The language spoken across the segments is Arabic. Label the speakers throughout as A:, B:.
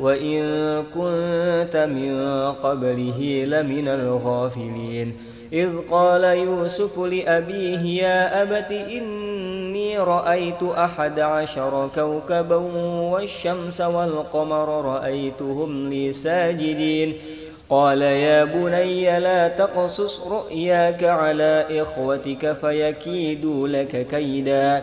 A: وإن كنت من قبله لمن الغافلين. إذ قال يوسف لأبيه يا أبت إني رأيت أحد عشر كوكبا والشمس والقمر رأيتهم لي ساجدين. قال يا بني لا تقصص رؤياك على إخوتك فيكيدوا لك كيدا.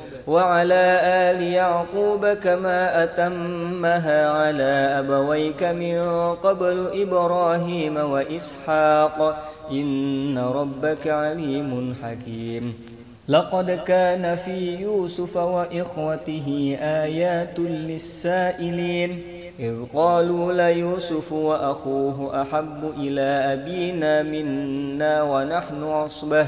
A: وعلى آل يعقوب كما أتمها على أبويك من قبل إبراهيم وإسحاق. إن ربك عليم حكيم. لقد كان في يوسف وإخوته آيات للسائلين. إذ قالوا ليوسف وأخوه أحب إلى أبينا منا ونحن عصبة.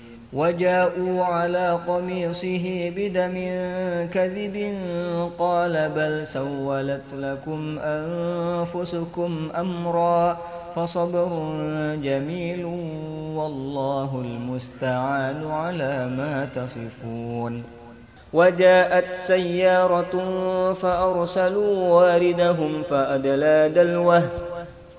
A: وجاءوا على قميصه بدم كذب قال بل سولت لكم أنفسكم أمرا فصبر جميل والله المستعان على ما تصفون. وجاءت سيارة فأرسلوا واردهم فأدلى دلوه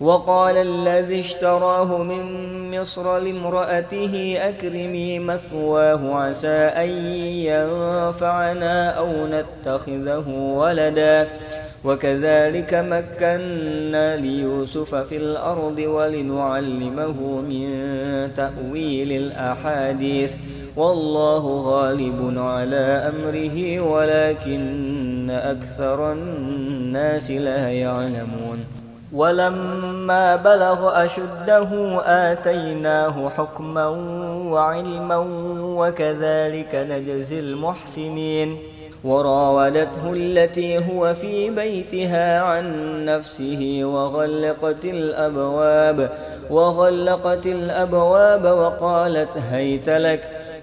A: وقال الذي اشتراه من مصر لامرأته أكرمي مثواه عسى أن ينفعنا أو نتخذه ولدا. وكذلك مكنا ليوسف في الأرض ولنعلمه من تأويل الأحاديث. والله غالب على أمره ولكن أكثر الناس لا يعلمون. ولما بلغ أشده آتيناه حكما وعلما وكذلك نجزي المحسنين وراودته التي هو في بيتها عن نفسه وغلقت الأبواب وغلقت الأبواب وقالت هيت لك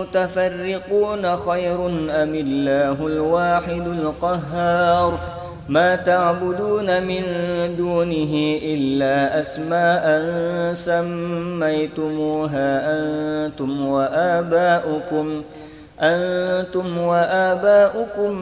A: متفرقون خير أم الله الواحد القهار؟ ما تعبدون من دونه إلا أسماء سميتموها أنتم وآباؤكم. أنتم وآباؤكم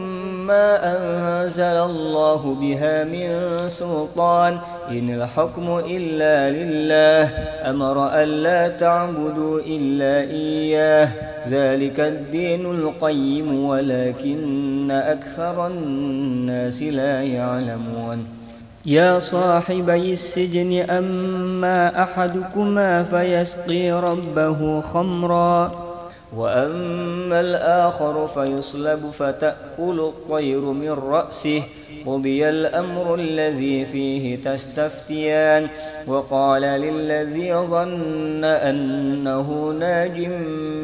A: ما أنزل الله بها من سلطان. إن الحكم إلا لله. أمر ألا تعبدوا إلا إياه. ذلك الدين القيم ولكن أكثر الناس لا يعلمون. يا صاحبي السجن أما أحدكما فيسقي ربه خمرًا. وأما الآخر فيصلب فتأكل الطير من رأسه قضي الأمر الذي فيه تستفتيان وقال للذي ظن أنه ناج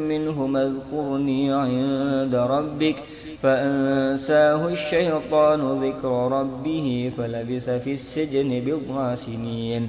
A: منهما اذكرني عند ربك فأنساه الشيطان ذكر ربه فلبث في السجن بضع سنين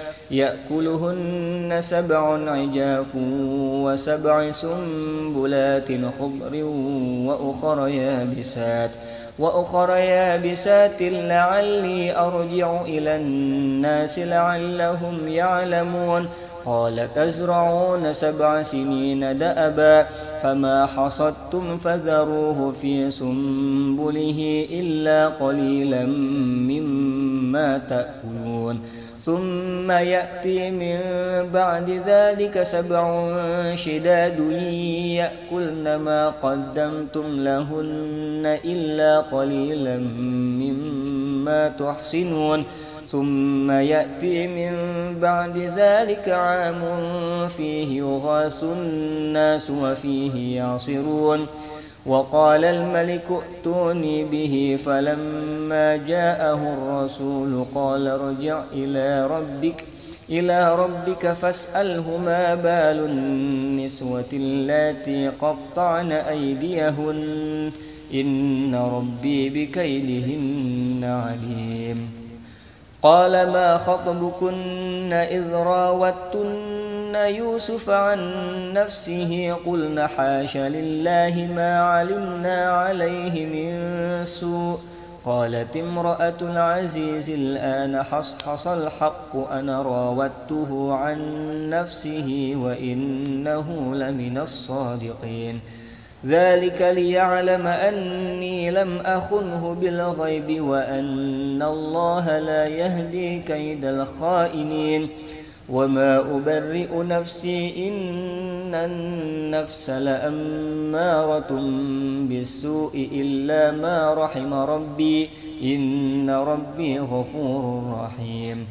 A: يأكلهن سبع عجاف وسبع سنبلات خضر وأخر يابسات وأخر يابسات لعلي أرجع إلى الناس لعلهم يعلمون. قال تزرعون سبع سنين دأبا فما حصدتم فذروه في سنبله إلا قليلا مما تأكلون. ثم يأتي من بعد ذلك سبع شداد يأكلن ما قدمتم لهن إلا قليلا مما تحسنون. ثم يأتي من بعد ذلك عام فيه يغاث الناس وفيه يعصرون. وقال الملك ائتوني به فلما جاءه الرسول قال ارجع إلى ربك إلى ربك فاسأله ما بال النسوة اللاتي قطعن أيديهن إن ربي بكيدهن عليم. قال ما خطبكن إذ راوتن يوسف عن نفسه قلن حاش لله ما علمنا عليه من سوء. قالت امرأة العزيز الآن حصحص الحق أنا راودته عن نفسه وإنه لمن الصادقين. ذلك ليعلم أني لم أخنه بالغيب وأن الله لا يهدي كيد الخائنين. وما أبرئ نفسي إن النفس لأمارة بالسوء إلا ما رحم ربي إن ربي غفور رحيم.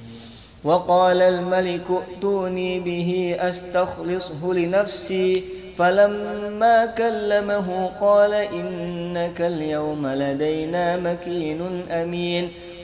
A: وقال الملك ائتوني به أستخلصه لنفسي. فلما كلمه قال إنك اليوم لدينا مكين أمين.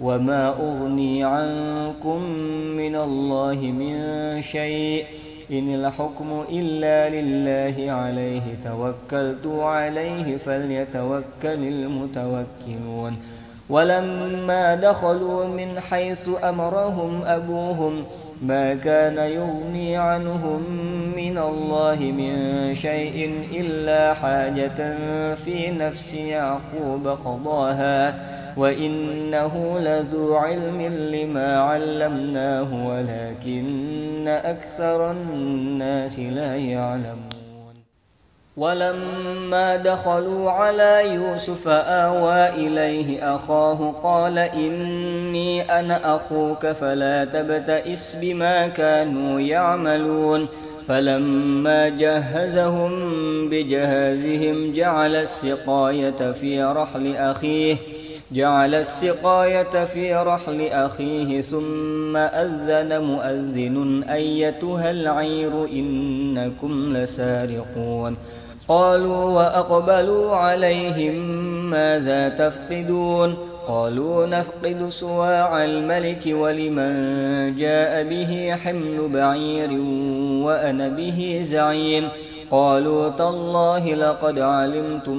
A: وما أغني عنكم من الله من شيء إن الحكم إلا لله عليه توكلت عليه فليتوكل المتوكلون ولما دخلوا من حيث أمرهم أبوهم ما كان يغني عنهم من الله من شيء إلا حاجة في نفس يعقوب قضاها وإنه لذو علم لما علمناه ولكن أكثر الناس لا يعلمون ولما دخلوا على يوسف آوى إليه أخاه قال إني أنا أخوك فلا تبتئس بما كانوا يعملون فلما جهزهم بجهازهم جعل السقاية في رحل أخيه جعل السقاية في رحل أخيه ثم أذن مؤذن أيتها العير إنكم لسارقون. قالوا وأقبلوا عليهم ماذا تفقدون؟ قالوا نفقد سواع الملك ولمن جاء به حمل بعير وأنا به زعيم. قالوا تالله لقد علمتم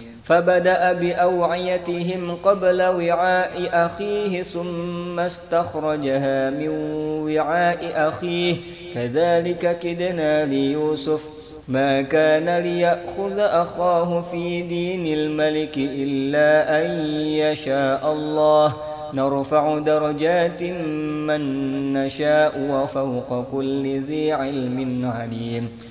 A: فبدأ بأوعيتهم قبل وعاء أخيه ثم استخرجها من وعاء أخيه. كذلك كدنا ليوسف. ما كان ليأخذ أخاه في دين الملك إلا أن يشاء الله. نرفع درجات من نشاء وفوق كل ذي علم عليم.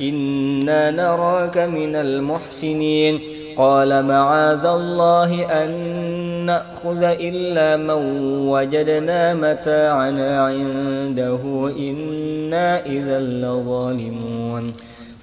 A: إنا نراك من المحسنين. قال معاذ الله أن نأخذ إلا من وجدنا متاعنا عنده. إنا إذا لظالمون.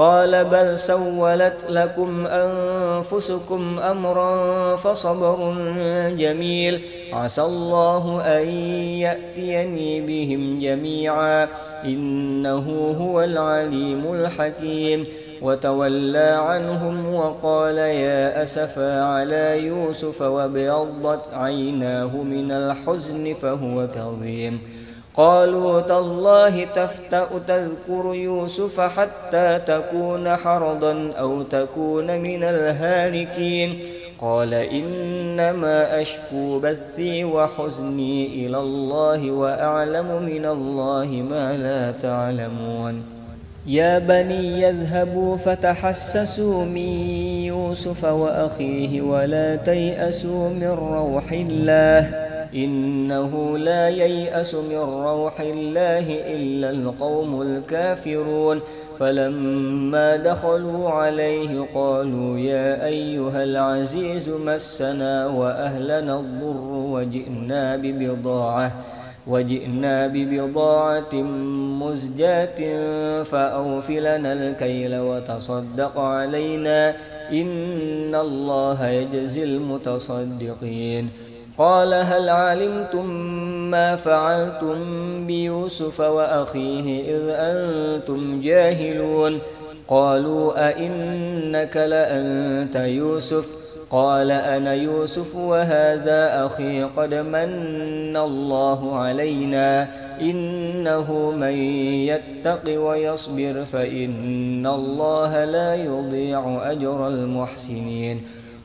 A: قال بل سولت لكم أنفسكم أمرا فصبر جميل. عسى الله أن يأتيني بهم جميعا. إنه هو العليم الحكيم. وتولى عنهم وقال يا أسفا على يوسف وابيضت عيناه من الحزن فهو كظيم. قالوا تالله تفتأ تذكر يوسف حتى تكون حرضا أو تكون من الهالكين. قال إنما أشكو بثي وحزني إلى الله وأعلم من الله ما لا تعلمون. يا بني يذهبوا فتحسسوا من يوسف وأخيه ولا تيأسوا من روح الله. إنه لا ييأس من روح الله إلا القوم الكافرون. فلما دخلوا عليه قالوا يا أيها العزيز مسنا وأهلنا الضر وجئنا ببضاعة وجئنا ببضاعة مزجاة فأوفلنا الكيل وتصدق علينا. إن الله يجزي المتصدقين. قال هل علمتم ما فعلتم بيوسف وأخيه إذ أنتم جاهلون؟ قالوا أئنك لأنت يوسف؟ قال أنا يوسف وهذا أخي قد من الله علينا. إنه من يتق ويصبر فإن الله لا يضيع أجر المحسنين.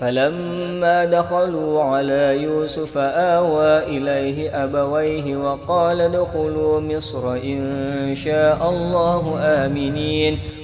A: فلما دخلوا على يوسف آوى إليه أبويه وقال ادخلوا مصر إن شاء الله آمنين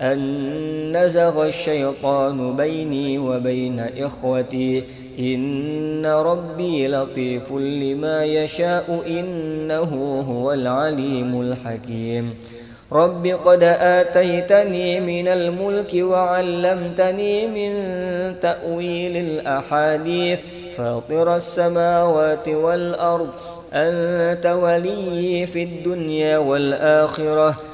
A: أن نزغ الشيطان بيني وبين إخوتي. إن ربي لطيف لما يشاء. إنه هو العليم الحكيم. رب قد آتيتني من الملك وعلمتني من تأويل الأحاديث. فاطر السماوات والأرض. أنت ولي في الدنيا والآخرة.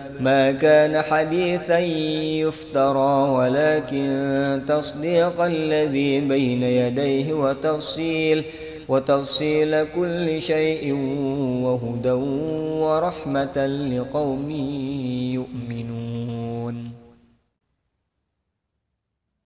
A: ما كان حديثا يفترى ولكن تصديق الذي بين يديه وتفصيل وتفصيل كل شيء وهدى ورحمة لقوم يؤمنون.